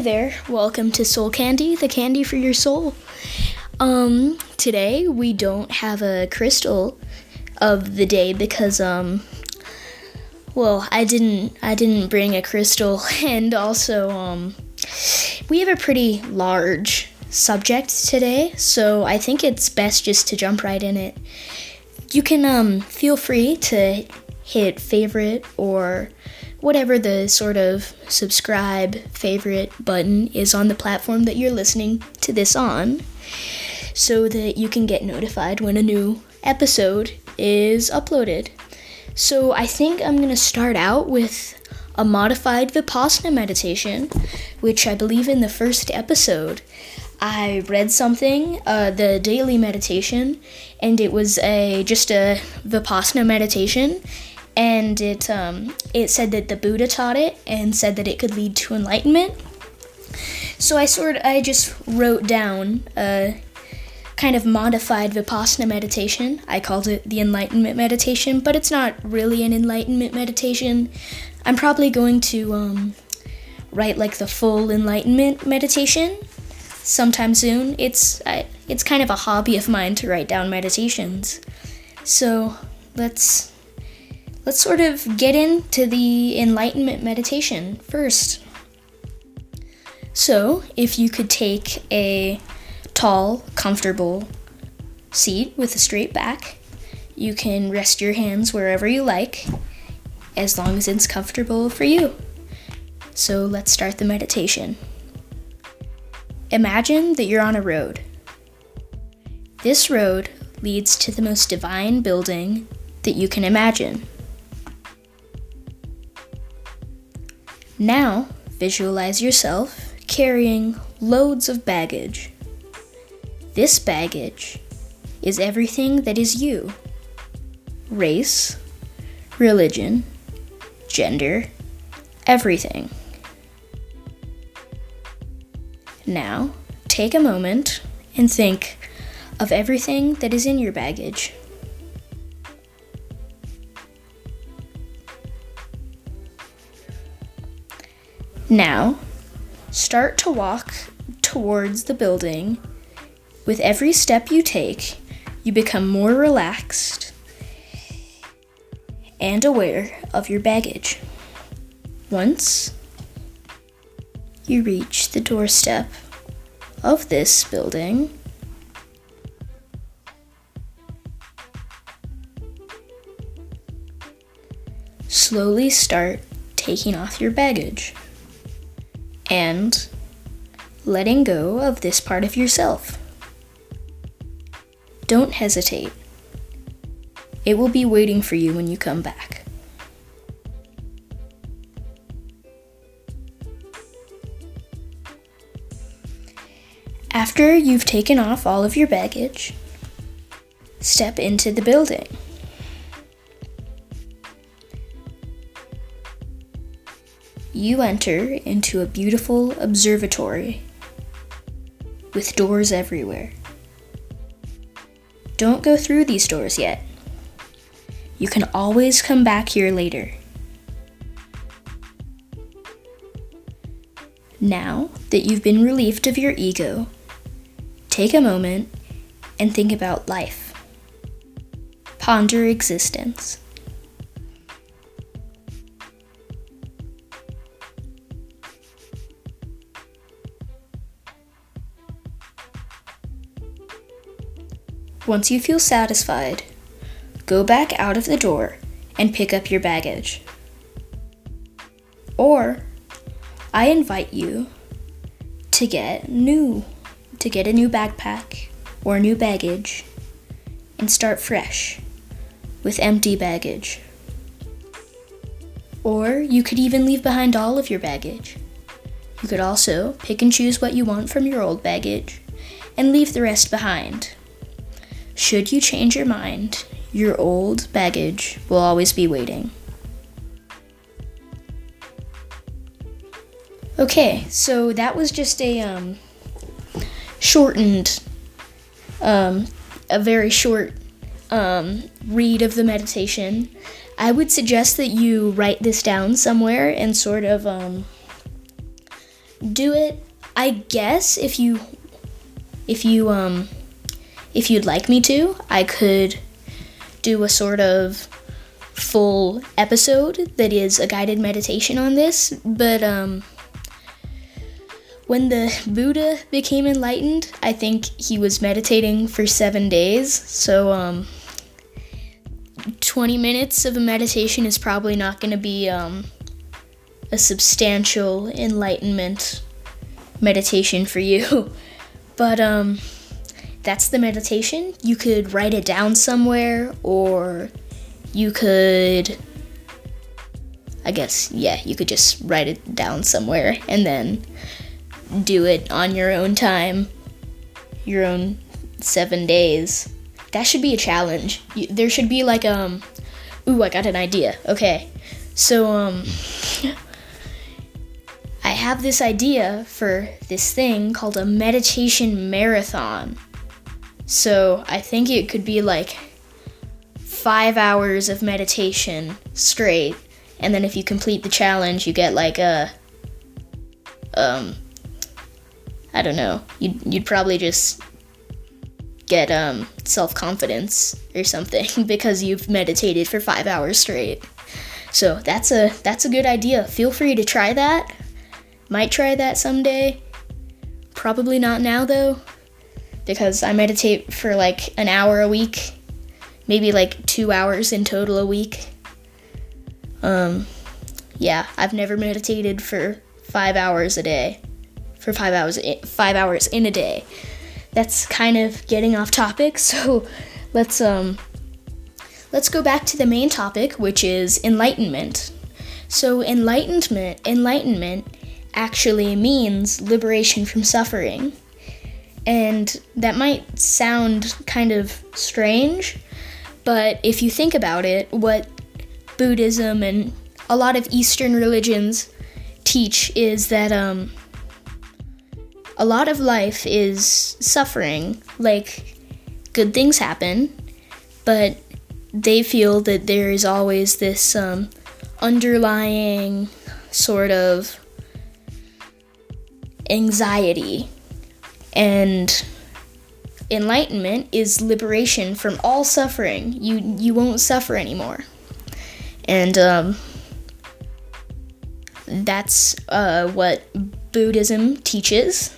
Hi there. Welcome to Soul Candy, the candy for your soul. Um, today we don't have a crystal of the day because um well, I didn't I didn't bring a crystal and also um we have a pretty large subject today, so I think it's best just to jump right in it. You can um feel free to hit favorite or whatever the sort of subscribe favorite button is on the platform that you're listening to this on so that you can get notified when a new episode is uploaded. So I think I'm going to start out with a modified Vipassana meditation, which I believe in the first episode I read something, uh, the daily meditation, and it was a just a Vipassana meditation, and it um, it said that the Buddha taught it and said that it could lead to enlightenment. So I sort I just wrote down a kind of modified Vipassana meditation. I called it the enlightenment meditation, but it's not really an enlightenment meditation. I'm probably going to um, write like the full enlightenment meditation sometime soon. It's I, it's kind of a hobby of mine to write down meditations. So let's let's sort of get into the enlightenment meditation first. So, if you could take a tall, comfortable seat with a straight back, you can rest your hands wherever you like, as long as it's comfortable for you. So, let's start the meditation. Imagine that you're on a road. This road leads to the most divine building that you can imagine. Now, visualize yourself carrying loads of baggage. This baggage is everything that is you race, religion, gender, everything. Now, take a moment and think of everything that is in your baggage. Now, start to walk towards the building. With every step you take, you become more relaxed and aware of your baggage. Once you reach the doorstep of this building, slowly start taking off your baggage and letting go of this part of yourself. Don't hesitate. It will be waiting for you when you come back. After you've taken off all of your baggage, step into the building. You enter into a beautiful observatory with doors everywhere. Don't go through these doors yet. You can always come back here later. Now that you've been relieved of your ego, take a moment and think about life. Ponder existence. Once you feel satisfied, go back out of the door and pick up your baggage. Or, I invite you to get new, to get a new backpack or new baggage and start fresh with empty baggage. Or you could even leave behind all of your baggage. You could also pick and choose what you want from your old baggage and leave the rest behind. Should you change your mind, your old baggage will always be waiting. Okay, so that was just a um, shortened, um, a very short um, read of the meditation. I would suggest that you write this down somewhere and sort of um, do it. I guess if you if you um if you'd like me to, I could do a sort of full episode that is a guided meditation on this, but um when the Buddha became enlightened, I think he was meditating for 7 days. So um 20 minutes of a meditation is probably not going to be um, a substantial enlightenment meditation for you. but um, that's the meditation. You could write it down somewhere, or you could, I guess, yeah, you could just write it down somewhere and then do it on your own time, your own seven days. That should be a challenge. There should be like um, ooh, I got an idea. Okay, so um, I have this idea for this thing called a meditation marathon. So I think it could be like five hours of meditation straight, and then if you complete the challenge, you get like a um, I don't know. You'd you'd probably just get um, self confidence or something because you've meditated for five hours straight. So that's a that's a good idea. Feel free to try that. Might try that someday. Probably not now though, because I meditate for like an hour a week, maybe like two hours in total a week. Um, yeah, I've never meditated for five hours a day, for five hours five hours in a day that's kind of getting off topic. So let's um let's go back to the main topic, which is enlightenment. So enlightenment enlightenment actually means liberation from suffering. And that might sound kind of strange, but if you think about it, what Buddhism and a lot of Eastern religions teach is that um, a lot of life is suffering. Like, good things happen, but they feel that there is always this um, underlying sort of anxiety. And enlightenment is liberation from all suffering. You you won't suffer anymore. And um, that's uh, what Buddhism teaches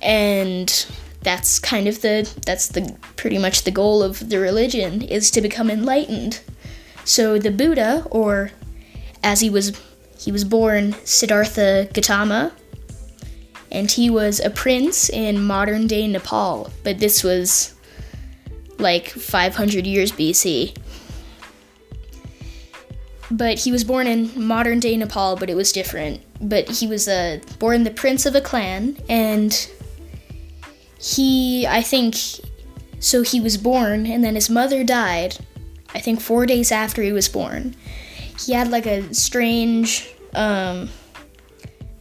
and that's kind of the that's the pretty much the goal of the religion is to become enlightened so the buddha or as he was he was born siddhartha gautama and he was a prince in modern day nepal but this was like 500 years bc but he was born in modern day nepal but it was different but he was uh, born the prince of a clan and he, I think, so he was born, and then his mother died, I think four days after he was born. He had like a strange um,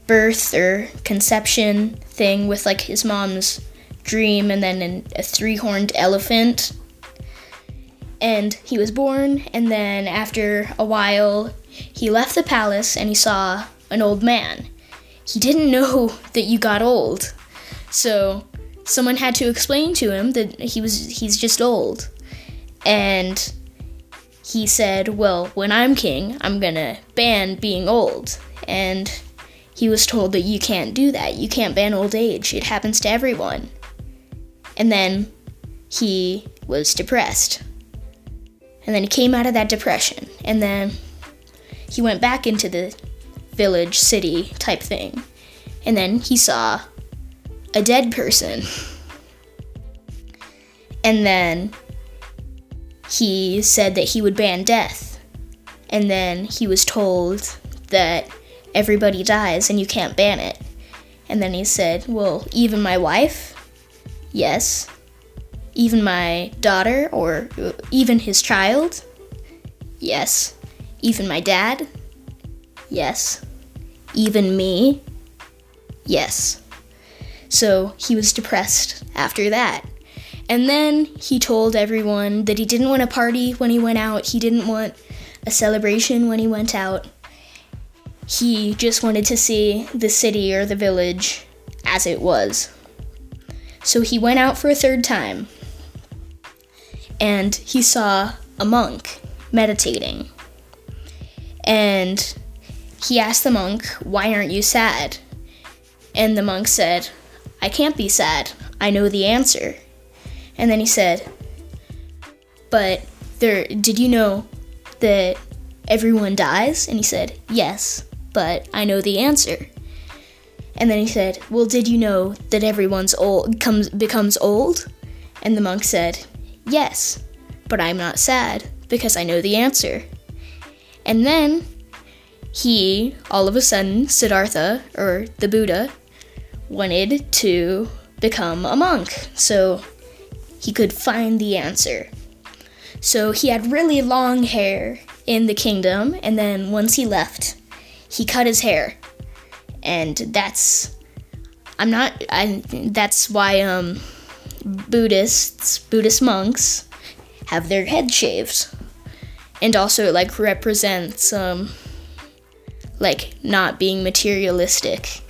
birth or conception thing with like his mom's dream and then an, a three horned elephant. And he was born, and then after a while, he left the palace and he saw an old man. He didn't know that you got old. So someone had to explain to him that he was he's just old. And he said, "Well, when I'm king, I'm going to ban being old." And he was told that you can't do that. You can't ban old age. It happens to everyone. And then he was depressed. And then he came out of that depression. And then he went back into the village, city type thing. And then he saw a dead person. And then he said that he would ban death. And then he was told that everybody dies and you can't ban it. And then he said, Well, even my wife? Yes. Even my daughter or uh, even his child? Yes. Even my dad? Yes. Even me? Yes. So he was depressed after that. And then he told everyone that he didn't want a party when he went out, he didn't want a celebration when he went out. He just wanted to see the city or the village as it was. So he went out for a third time and he saw a monk meditating. And he asked the monk, Why aren't you sad? And the monk said, I can't be sad. I know the answer. And then he said, But there did you know that everyone dies? And he said, Yes, but I know the answer. And then he said, Well, did you know that everyone's old comes becomes old? And the monk said, Yes, but I'm not sad because I know the answer. And then he, all of a sudden, Siddhartha, or the Buddha, wanted to become a monk so he could find the answer. So he had really long hair in the kingdom, and then once he left, he cut his hair. And that's I'm not I that's why um Buddhists, Buddhist monks have their head shaved. And also like represents um like not being materialistic.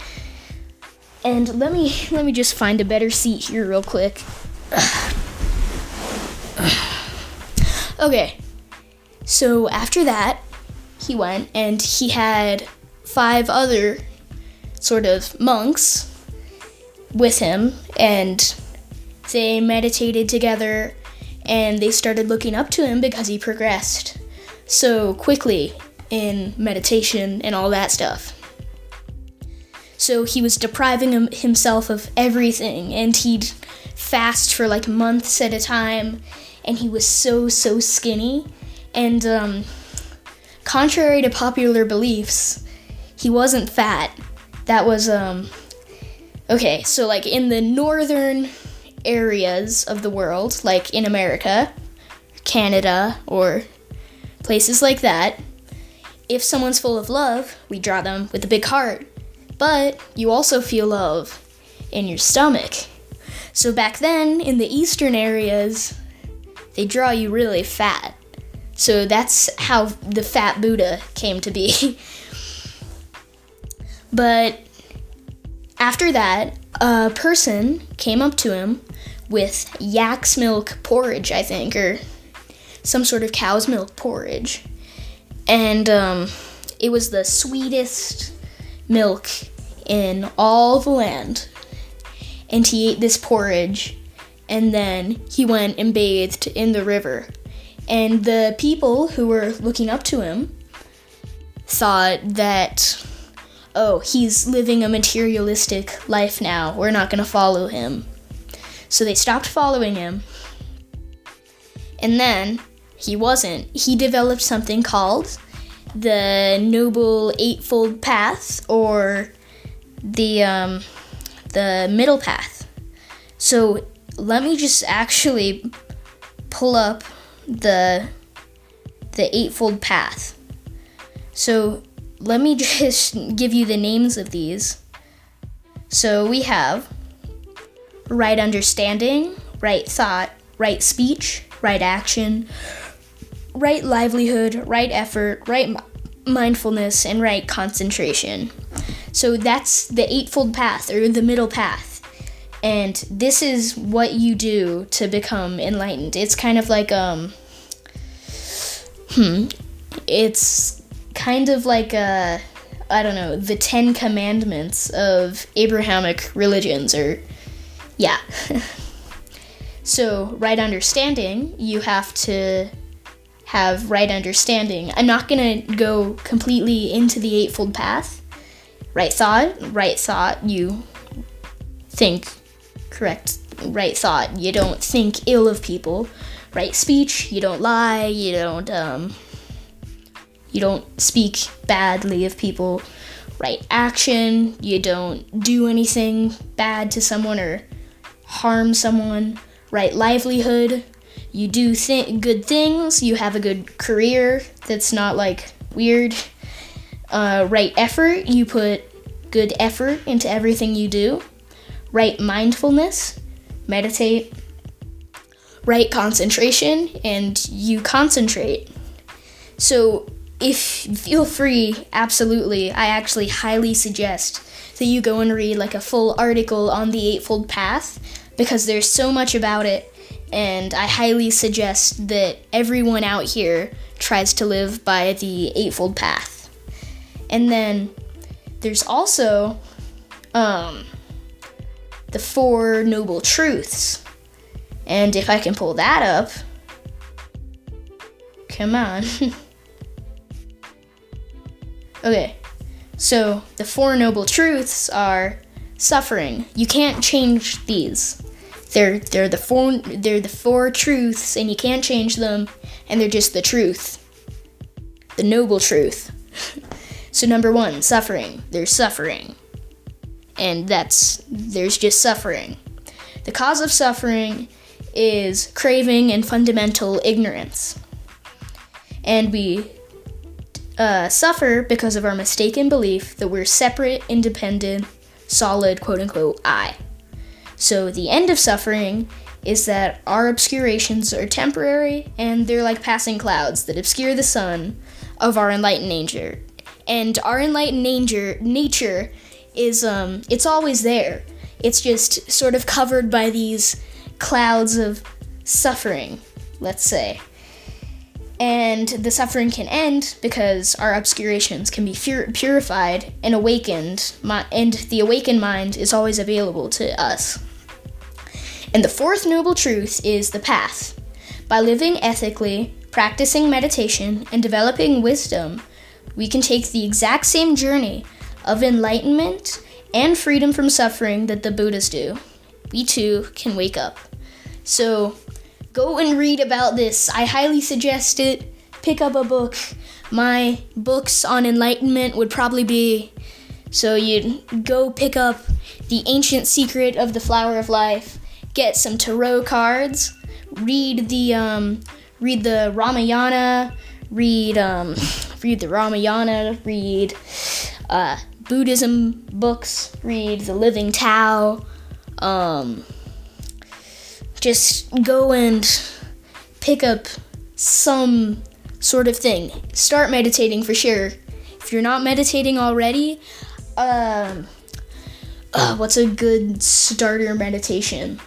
And let me let me just find a better seat here real quick. okay. So after that, he went and he had five other sort of monks with him and they meditated together and they started looking up to him because he progressed so quickly in meditation and all that stuff. So he was depriving himself of everything and he'd fast for like months at a time and he was so so skinny and um, contrary to popular beliefs he wasn't fat that was um okay so like in the northern areas of the world, like in America, Canada, or places like that, if someone's full of love, we draw them with a big heart. But you also feel love in your stomach. So back then, in the eastern areas, they draw you really fat. So that's how the fat Buddha came to be. but after that, a person came up to him with yak's milk porridge, I think, or some sort of cow's milk porridge. And um, it was the sweetest milk in all the land. And he ate this porridge, and then he went and bathed in the river. And the people who were looking up to him thought that, oh, he's living a materialistic life now. We're not going to follow him. So they stopped following him. And then he wasn't. He developed something called the Noble Eightfold Path or the um, the middle path. So let me just actually pull up the the eightfold path. So let me just give you the names of these. So we have right understanding, right thought, right speech, right action, right livelihood, right effort, right mindfulness, and right concentration. So that's the Eightfold Path or the middle path. And this is what you do to become enlightened. It's kind of like, um, hmm, it's kind of like a, I don't know, the Ten Commandments of Abrahamic religions or yeah. so, right understanding, you have to have right understanding. I'm not going to go completely into the Eightfold Path. Right thought, right thought, you think correct right thought. You don't think ill of people. Right speech, you don't lie, you don't um you don't speak badly of people. Right action, you don't do anything bad to someone or harm someone, right livelihood, you do th- good things, you have a good career that's not like weird, uh, right effort, you put good effort into everything you do, right mindfulness, meditate, right concentration, and you concentrate. So if feel free, absolutely. I actually highly suggest that you go and read like a full article on the Eightfold Path because there's so much about it, and I highly suggest that everyone out here tries to live by the Eightfold Path. And then there's also um, the Four Noble Truths. And if I can pull that up, come on. okay, so the Four Noble Truths are suffering. You can't change these. They're they're the four they're the four truths and you can't change them and they're just the truth. The noble truth. so number 1, suffering. There's suffering. And that's there's just suffering. The cause of suffering is craving and fundamental ignorance. And we uh, suffer because of our mistaken belief that we're separate, independent, solid, quote unquote, I. So the end of suffering is that our obscurations are temporary and they're like passing clouds that obscure the sun of our enlightened nature. And our enlightened nature nature is um it's always there. It's just sort of covered by these clouds of suffering, let's say. And the suffering can end because our obscurations can be purified and awakened, my- and the awakened mind is always available to us. And the fourth noble truth is the path. By living ethically, practicing meditation, and developing wisdom, we can take the exact same journey of enlightenment and freedom from suffering that the Buddhas do. We too can wake up. So go and read about this. I highly suggest it. Pick up a book. My books on enlightenment would probably be so you'd go pick up The Ancient Secret of the Flower of Life, get some tarot cards, read the um, read the Ramayana, read um, read the Ramayana, read uh, Buddhism books, read the Living Tao. Um, just go and pick up some sort of thing. Start meditating for sure. If you're not meditating already, um, uh, what's a good starter meditation?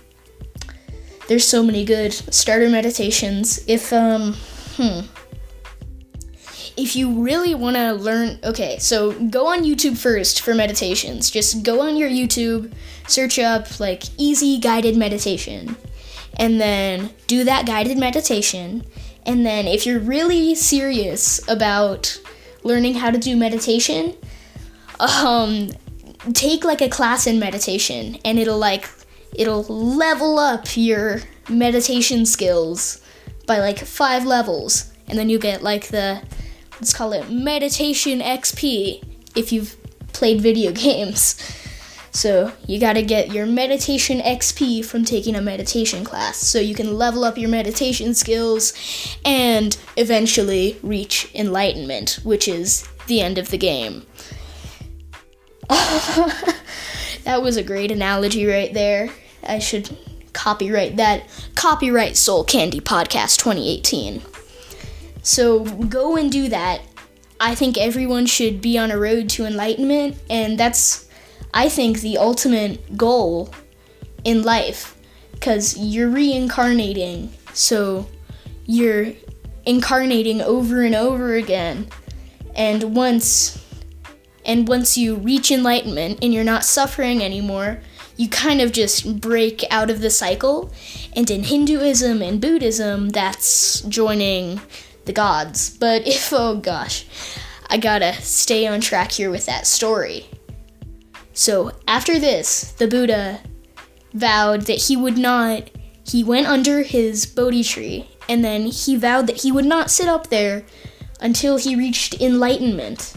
There's so many good starter meditations. If um hmm if you really want to learn, okay, so go on YouTube first for meditations. Just go on your YouTube, search up like easy guided meditation, and then do that guided meditation. And then, if you're really serious about learning how to do meditation, um, take like a class in meditation, and it'll like it'll level up your meditation skills by like five levels, and then you get like the let's call it meditation XP if you've played video games. So, you gotta get your meditation XP from taking a meditation class so you can level up your meditation skills and eventually reach enlightenment, which is the end of the game. that was a great analogy right there. I should copyright that. Copyright Soul Candy Podcast 2018. So go and do that. I think everyone should be on a road to enlightenment, and that's, I think, the ultimate goal in life because you're reincarnating. So you're incarnating over and over again. And once and once you reach enlightenment and you're not suffering anymore, you kind of just break out of the cycle. And in Hinduism and Buddhism, that's joining the gods. But if, oh gosh, I gotta stay on track here with that story. So after this, the Buddha vowed that he would not, he went under his Bodhi tree, and then he vowed that he would not sit up there until he reached enlightenment.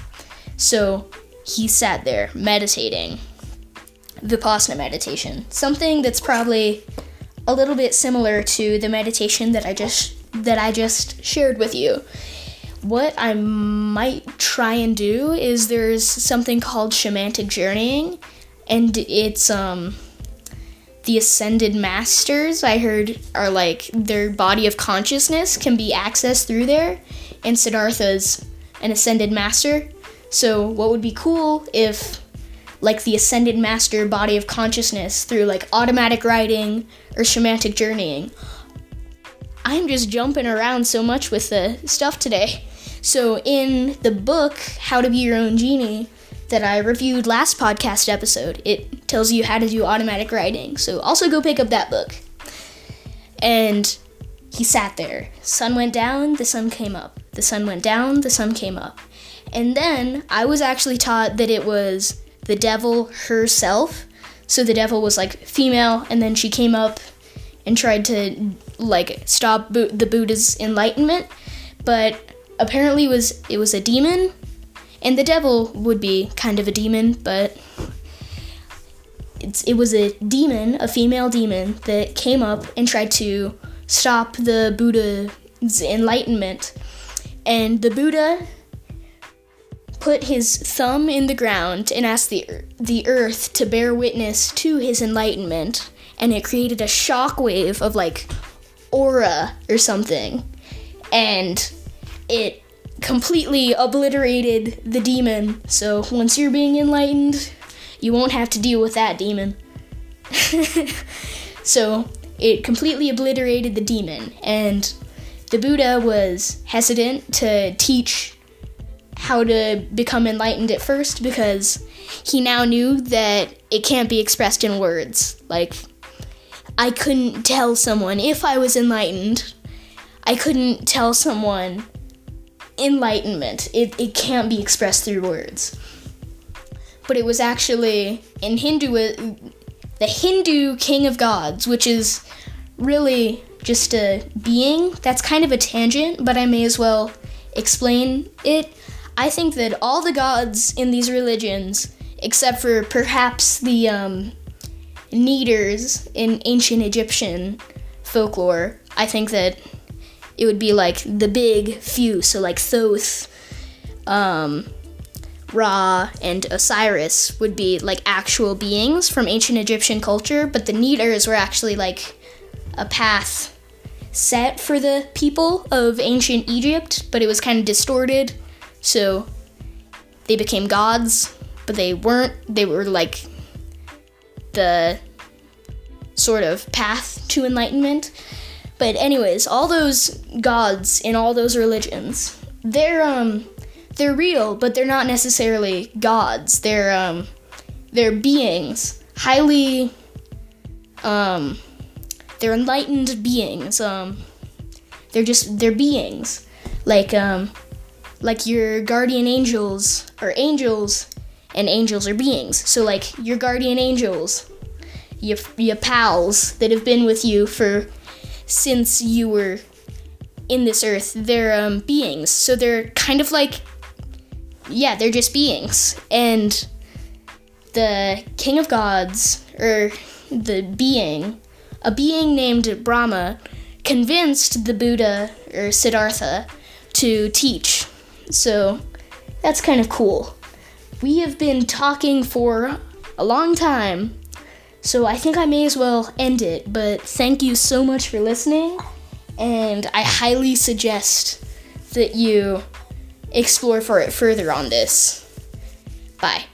So he sat there meditating. Vipassana meditation. Something that's probably a little bit similar to the meditation that I just that I just shared with you. What I might try and do is there's something called shamanic journeying, and it's um the ascended masters I heard are like their body of consciousness can be accessed through there, and Siddhartha's an ascended master. So, what would be cool if, like, the ascended master body of consciousness through like automatic writing or shamanic journeying? I'm just jumping around so much with the stuff today. So, in the book, How to Be Your Own Genie, that I reviewed last podcast episode, it tells you how to do automatic writing. So, also go pick up that book. And he sat there. Sun went down, the sun came up. The sun went down, the sun came up. And then I was actually taught that it was the devil herself. So the devil was like female, and then she came up and tried to like stop the Buddha's enlightenment. But apparently, was it was a demon, and the devil would be kind of a demon, but it's, it was a demon, a female demon that came up and tried to stop the Buddha's enlightenment. And the Buddha put his thumb in the ground and asked the, the earth to bear witness to his enlightenment. And it created a shockwave of like aura or something. And it completely obliterated the demon. So once you're being enlightened, you won't have to deal with that demon. so it completely obliterated the demon, and the Buddha was hesitant to teach how to become enlightened at first because he now knew that it can't be expressed in words. Like, I couldn't tell someone if I was enlightened, I couldn't tell someone enlightenment. It, it can't be expressed through words. But it was actually in Hindu, the Hindu king of gods, which is really just a being. That's kind of a tangent, but I may as well explain it. I think that all the gods in these religions, except for perhaps the um, Neiters in ancient Egyptian folklore, I think that it would be like the big few, so like Thoth, um, Ra and Osiris would be like actual beings from ancient Egyptian culture, but the Neiters were actually like a path set for the people of ancient Egypt, but it was kind of distorted. So they became gods, but they weren't. They were like the sort of path to enlightenment. But anyways, all those gods in all those religions, they're um they're real, but they're not necessarily gods. They're um, they're beings, highly um, they're enlightened beings. Um, they're just they're beings, like um, like your guardian angels or angels, and angels are beings. So like your guardian angels, your your pals that have been with you for since you were in this earth, they're um, beings. So they're kind of like yeah, they're just beings. And the king of gods, or the being, a being named Brahma, convinced the Buddha, or Siddhartha, to teach. So that's kind of cool. We have been talking for a long time, so I think I may as well end it. But thank you so much for listening, and I highly suggest that you explore for it further on this. Bye.